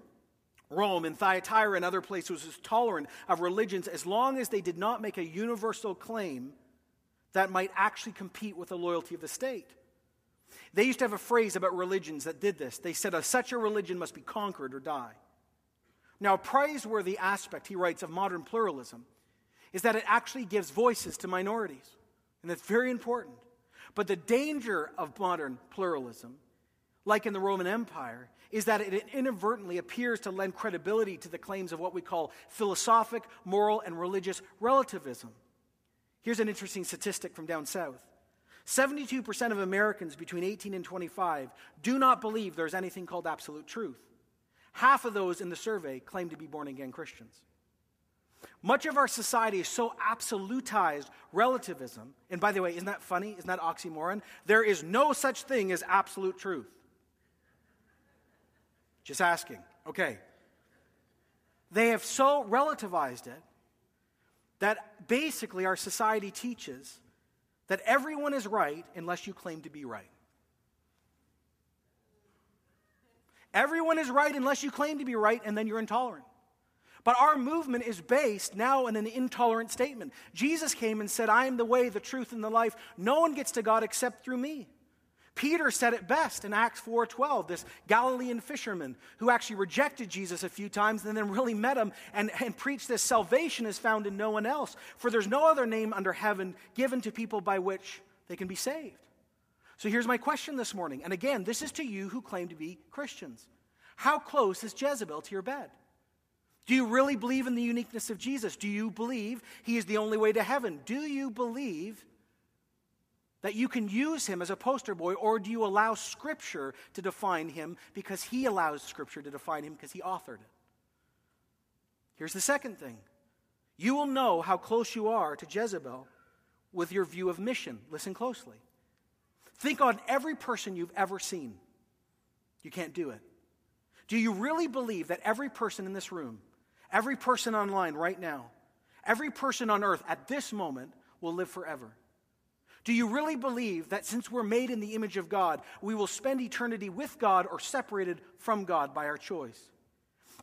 Rome and Thyatira and other places was tolerant of religions as long as they did not make a universal claim that might actually compete with the loyalty of the state. They used to have a phrase about religions that did this. They said, such a religion must be conquered or die. Now, a praiseworthy aspect, he writes, of modern pluralism is that it actually gives voices to minorities. And that's very important. But the danger of modern pluralism, like in the Roman Empire, is that it inadvertently appears to lend credibility to the claims of what we call philosophic, moral, and religious relativism. Here's an interesting statistic from down south 72% of Americans between 18 and 25 do not believe there's anything called absolute truth. Half of those in the survey claim to be born again Christians. Much of our society is so absolutized relativism. And by the way, isn't that funny? Isn't that oxymoron? There is no such thing as absolute truth. Just asking. Okay. They have so relativized it that basically our society teaches that everyone is right unless you claim to be right. Everyone is right unless you claim to be right, and then you're intolerant. But our movement is based now in an intolerant statement. Jesus came and said, I am the way, the truth, and the life. No one gets to God except through me. Peter said it best in Acts 4:12, this Galilean fisherman who actually rejected Jesus a few times and then really met him and, and preached this salvation is found in no one else. For there's no other name under heaven given to people by which they can be saved. So here's my question this morning. And again, this is to you who claim to be Christians. How close is Jezebel to your bed? Do you really believe in the uniqueness of Jesus? Do you believe he is the only way to heaven? Do you believe that you can use him as a poster boy, or do you allow Scripture to define him because he allows Scripture to define him because he authored it? Here's the second thing you will know how close you are to Jezebel with your view of mission. Listen closely. Think on every person you've ever seen. You can't do it. Do you really believe that every person in this room, every person online right now, every person on earth at this moment will live forever? Do you really believe that since we're made in the image of God, we will spend eternity with God or separated from God by our choice?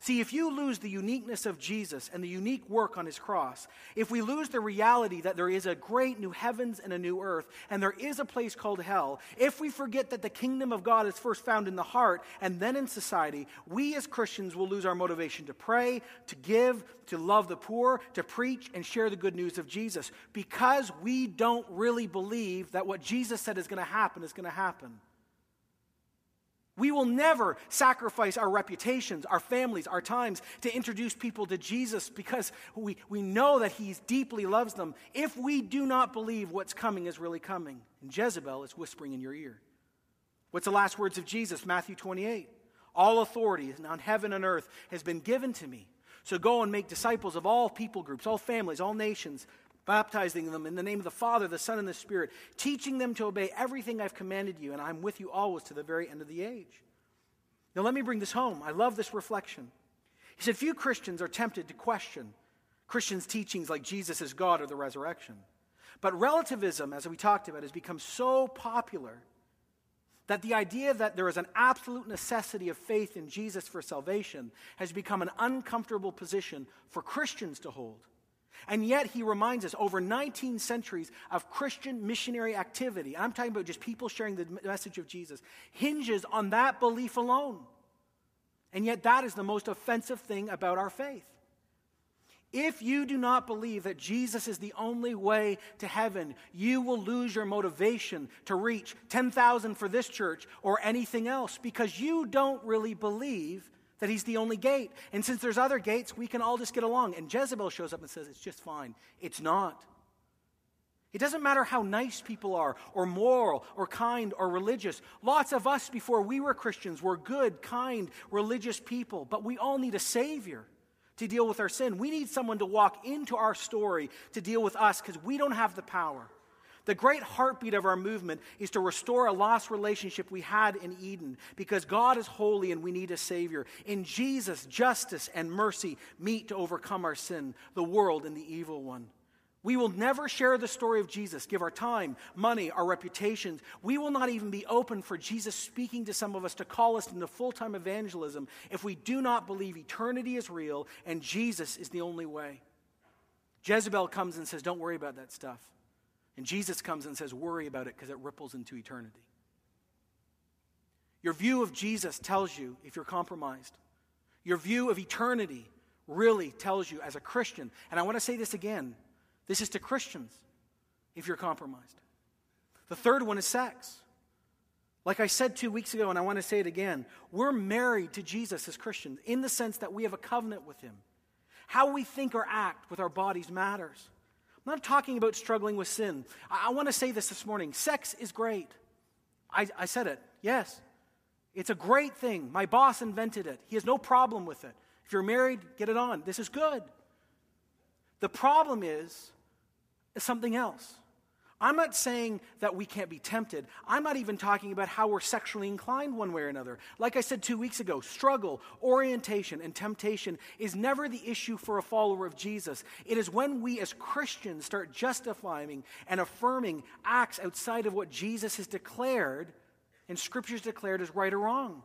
See, if you lose the uniqueness of Jesus and the unique work on his cross, if we lose the reality that there is a great new heavens and a new earth, and there is a place called hell, if we forget that the kingdom of God is first found in the heart and then in society, we as Christians will lose our motivation to pray, to give, to love the poor, to preach, and share the good news of Jesus because we don't really believe that what Jesus said is going to happen is going to happen. We will never sacrifice our reputations, our families, our times to introduce people to Jesus because we, we know that He deeply loves them if we do not believe what's coming is really coming. And Jezebel is whispering in your ear. What's the last words of Jesus? Matthew 28. All authority on heaven and earth has been given to me. So go and make disciples of all people groups, all families, all nations, baptizing them in the name of the Father, the Son, and the Spirit, teaching them to obey everything I've commanded you, and I'm with you always to the very end of the age. Now, let me bring this home. I love this reflection. He said, Few Christians are tempted to question Christians' teachings like Jesus is God or the resurrection. But relativism, as we talked about, has become so popular that the idea that there is an absolute necessity of faith in Jesus for salvation has become an uncomfortable position for Christians to hold. And yet, he reminds us over 19 centuries of Christian missionary activity, I'm talking about just people sharing the message of Jesus, hinges on that belief alone. And yet, that is the most offensive thing about our faith. If you do not believe that Jesus is the only way to heaven, you will lose your motivation to reach 10,000 for this church or anything else because you don't really believe that he's the only gate. And since there's other gates, we can all just get along. And Jezebel shows up and says, It's just fine. It's not. It doesn't matter how nice people are, or moral, or kind, or religious. Lots of us, before we were Christians, were good, kind, religious people, but we all need a Savior to deal with our sin. We need someone to walk into our story to deal with us because we don't have the power. The great heartbeat of our movement is to restore a lost relationship we had in Eden because God is holy and we need a Savior. In Jesus, justice and mercy meet to overcome our sin, the world, and the evil one. We will never share the story of Jesus, give our time, money, our reputations. We will not even be open for Jesus speaking to some of us to call us into full time evangelism if we do not believe eternity is real and Jesus is the only way. Jezebel comes and says, Don't worry about that stuff. And Jesus comes and says, Worry about it because it ripples into eternity. Your view of Jesus tells you if you're compromised. Your view of eternity really tells you as a Christian, and I want to say this again this is to Christians if you're compromised. The third one is sex. Like I said two weeks ago, and I want to say it again, we're married to Jesus as Christians in the sense that we have a covenant with Him. How we think or act with our bodies matters. I'm not talking about struggling with sin. I, I want to say this this morning. Sex is great. I, I said it. Yes. It's a great thing. My boss invented it. He has no problem with it. If you're married, get it on. This is good. The problem is, is something else. I'm not saying that we can't be tempted. I'm not even talking about how we're sexually inclined one way or another. Like I said two weeks ago, struggle, orientation, and temptation is never the issue for a follower of Jesus. It is when we as Christians start justifying and affirming acts outside of what Jesus has declared and Scripture's declared as right or wrong.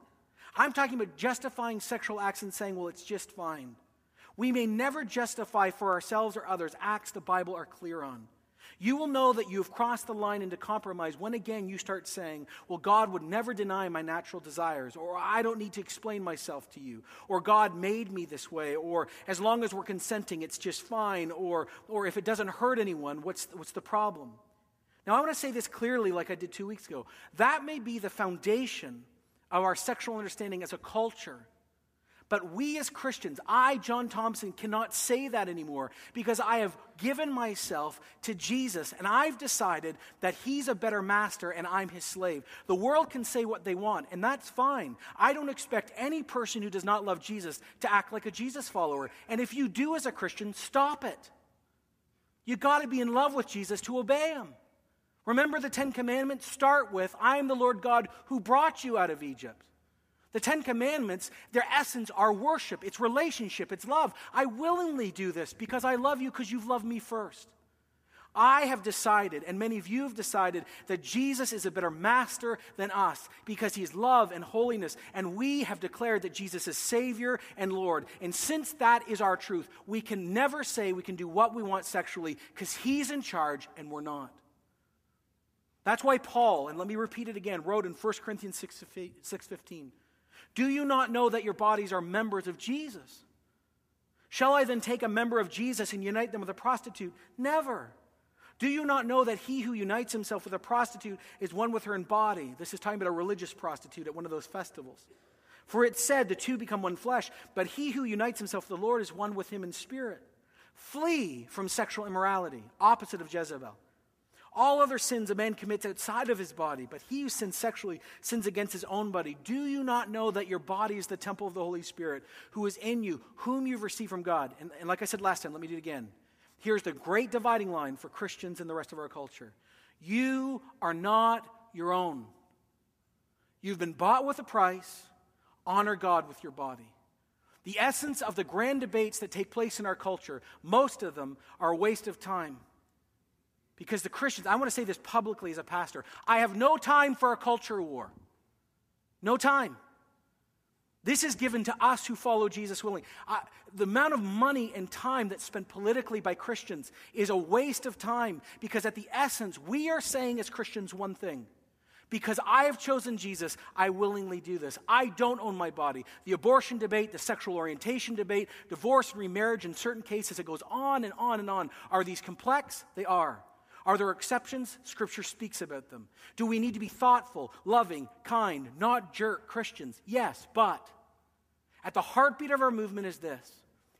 I'm talking about justifying sexual acts and saying, well, it's just fine. We may never justify for ourselves or others acts the Bible are clear on. You will know that you have crossed the line into compromise when again you start saying, Well, God would never deny my natural desires, or I don't need to explain myself to you, or God made me this way, or as long as we're consenting, it's just fine, or, or if it doesn't hurt anyone, what's, what's the problem? Now, I want to say this clearly, like I did two weeks ago. That may be the foundation of our sexual understanding as a culture. But we as Christians, I, John Thompson, cannot say that anymore because I have given myself to Jesus and I've decided that He's a better master and I'm His slave. The world can say what they want, and that's fine. I don't expect any person who does not love Jesus to act like a Jesus follower. And if you do as a Christian, stop it. You got to be in love with Jesus to obey Him. Remember the Ten Commandments? Start with, I am the Lord God who brought you out of Egypt. The Ten Commandments, their essence are worship, it's relationship, it's love. I willingly do this because I love you because you've loved me first. I have decided, and many of you have decided, that Jesus is a better master than us because he's love and holiness. And we have declared that Jesus is Savior and Lord. And since that is our truth, we can never say we can do what we want sexually because he's in charge and we're not. That's why Paul, and let me repeat it again, wrote in 1 Corinthians 6, 6.15, do you not know that your bodies are members of Jesus? Shall I then take a member of Jesus and unite them with a prostitute? Never. Do you not know that he who unites himself with a prostitute is one with her in body? This is talking about a religious prostitute at one of those festivals. For it said, the two become one flesh, but he who unites himself with the Lord is one with him in spirit. Flee from sexual immorality, opposite of Jezebel. All other sins a man commits outside of his body, but he who sins sexually sins against his own body. Do you not know that your body is the temple of the Holy Spirit, who is in you, whom you've received from God? And, and like I said last time, let me do it again. Here's the great dividing line for Christians and the rest of our culture you are not your own. You've been bought with a price. Honor God with your body. The essence of the grand debates that take place in our culture, most of them are a waste of time. Because the Christians, I want to say this publicly as a pastor, I have no time for a culture war. No time. This is given to us who follow Jesus willingly. Uh, the amount of money and time that's spent politically by Christians is a waste of time because, at the essence, we are saying as Christians one thing. Because I have chosen Jesus, I willingly do this. I don't own my body. The abortion debate, the sexual orientation debate, divorce, and remarriage, in certain cases, it goes on and on and on. Are these complex? They are. Are there exceptions? Scripture speaks about them. Do we need to be thoughtful, loving, kind, not jerk Christians? Yes, but at the heartbeat of our movement is this.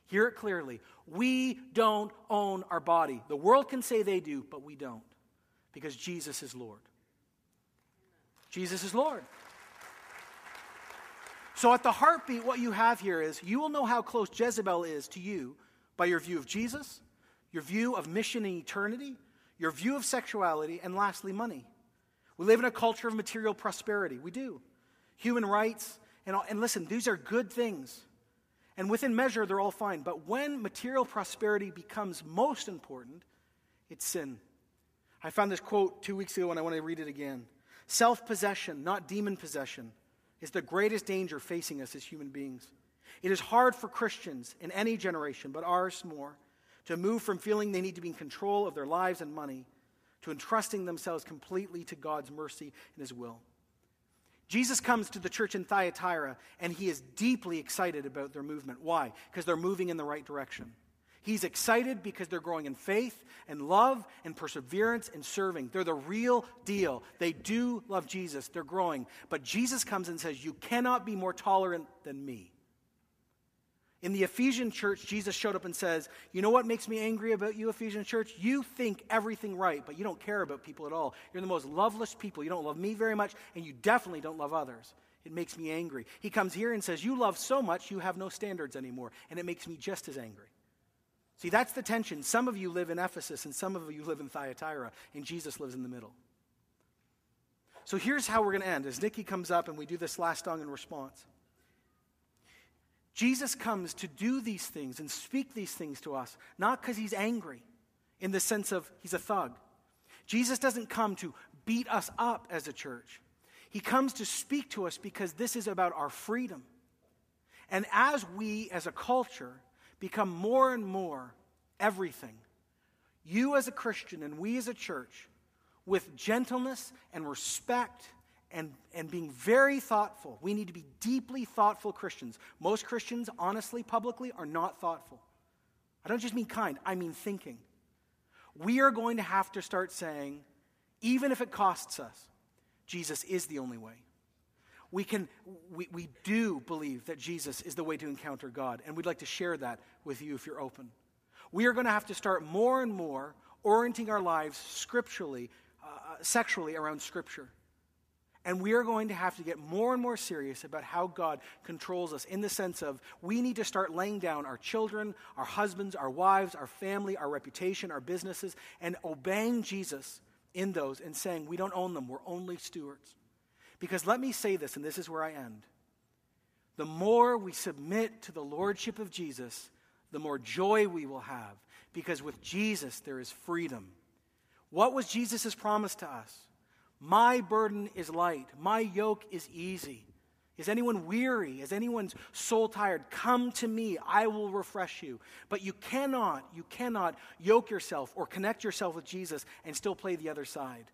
Hear it clearly. We don't own our body. The world can say they do, but we don't because Jesus is Lord. Jesus is Lord. So, at the heartbeat, what you have here is you will know how close Jezebel is to you by your view of Jesus, your view of mission and eternity, your view of sexuality, and lastly, money. We live in a culture of material prosperity. We do. Human rights, and, all, and listen, these are good things. And within measure, they're all fine. But when material prosperity becomes most important, it's sin. I found this quote two weeks ago and I want to read it again. Self possession, not demon possession, is the greatest danger facing us as human beings. It is hard for Christians in any generation, but ours more, to move from feeling they need to be in control of their lives and money to entrusting themselves completely to God's mercy and His will. Jesus comes to the church in Thyatira and he is deeply excited about their movement. Why? Because they're moving in the right direction. He's excited because they're growing in faith and love and perseverance and serving. They're the real deal. They do love Jesus. They're growing. But Jesus comes and says, You cannot be more tolerant than me. In the Ephesian church, Jesus showed up and says, You know what makes me angry about you, Ephesian church? You think everything right, but you don't care about people at all. You're the most loveless people. You don't love me very much, and you definitely don't love others. It makes me angry. He comes here and says, You love so much, you have no standards anymore. And it makes me just as angry. See, that's the tension. Some of you live in Ephesus and some of you live in Thyatira, and Jesus lives in the middle. So here's how we're going to end as Nikki comes up and we do this last song in response. Jesus comes to do these things and speak these things to us, not because he's angry in the sense of he's a thug. Jesus doesn't come to beat us up as a church. He comes to speak to us because this is about our freedom. And as we as a culture become more and more everything, you as a Christian and we as a church, with gentleness and respect and, and being very thoughtful. We need to be deeply thoughtful Christians. Most Christians, honestly, publicly, are not thoughtful. I don't just mean kind, I mean thinking. We are going to have to start saying, even if it costs us, Jesus is the only way. We, can, we, we do believe that Jesus is the way to encounter God, and we'd like to share that with you if you're open. We are going to have to start more and more orienting our lives scripturally, uh, sexually around Scripture. And we are going to have to get more and more serious about how God controls us in the sense of we need to start laying down our children, our husbands, our wives, our family, our reputation, our businesses, and obeying Jesus in those and saying we don't own them, we're only stewards. Because let me say this, and this is where I end. The more we submit to the lordship of Jesus, the more joy we will have. Because with Jesus, there is freedom. What was Jesus' promise to us? My burden is light, my yoke is easy. Is anyone weary? Is anyone's soul tired? Come to me, I will refresh you. But you cannot, you cannot yoke yourself or connect yourself with Jesus and still play the other side.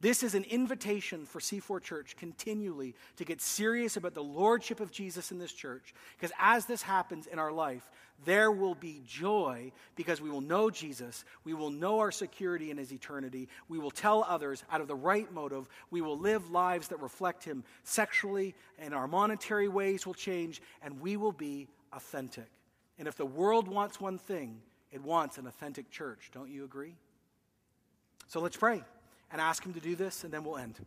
This is an invitation for C4 Church continually to get serious about the lordship of Jesus in this church. Because as this happens in our life, there will be joy because we will know Jesus. We will know our security in his eternity. We will tell others out of the right motive. We will live lives that reflect him sexually, and our monetary ways will change, and we will be authentic. And if the world wants one thing, it wants an authentic church. Don't you agree? So let's pray and ask Him to do this, and then we'll end.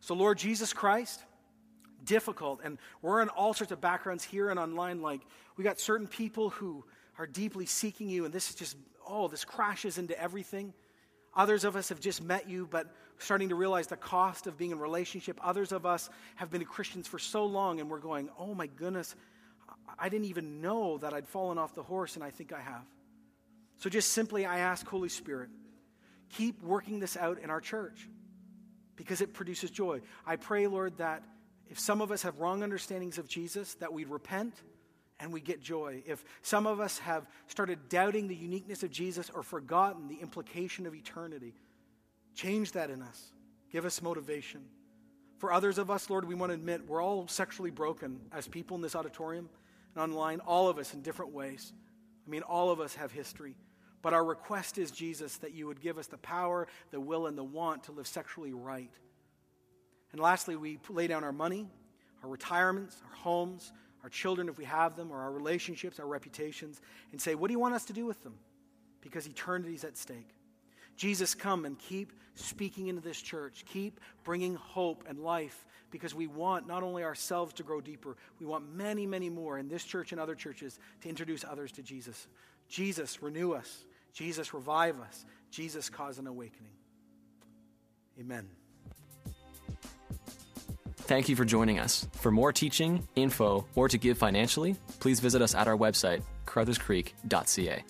So, Lord Jesus Christ, difficult, and we're in all sorts of backgrounds here and online. Like, we got certain people who are deeply seeking you, and this is just, oh, this crashes into everything. Others of us have just met you, but starting to realize the cost of being in relationship. Others of us have been Christians for so long, and we're going, oh my goodness, I didn't even know that I'd fallen off the horse, and I think I have. So just simply, I ask, Holy Spirit, keep working this out in our church because it produces joy. I pray, Lord, that if some of us have wrong understandings of Jesus, that we'd repent and we get joy. If some of us have started doubting the uniqueness of Jesus or forgotten the implication of eternity, change that in us. Give us motivation. For others of us, Lord, we want to admit we're all sexually broken as people in this auditorium and online, all of us in different ways. I mean, all of us have history. But our request is, Jesus, that you would give us the power, the will, and the want to live sexually right. And lastly, we lay down our money, our retirements, our homes, our children, if we have them, or our relationships, our reputations, and say, What do you want us to do with them? Because eternity is at stake. Jesus, come and keep speaking into this church. Keep bringing hope and life because we want not only ourselves to grow deeper, we want many, many more in this church and other churches to introduce others to Jesus. Jesus, renew us. Jesus, revive us. Jesus, cause an awakening. Amen. Thank you for joining us. For more teaching, info, or to give financially, please visit us at our website, carrutherscreek.ca.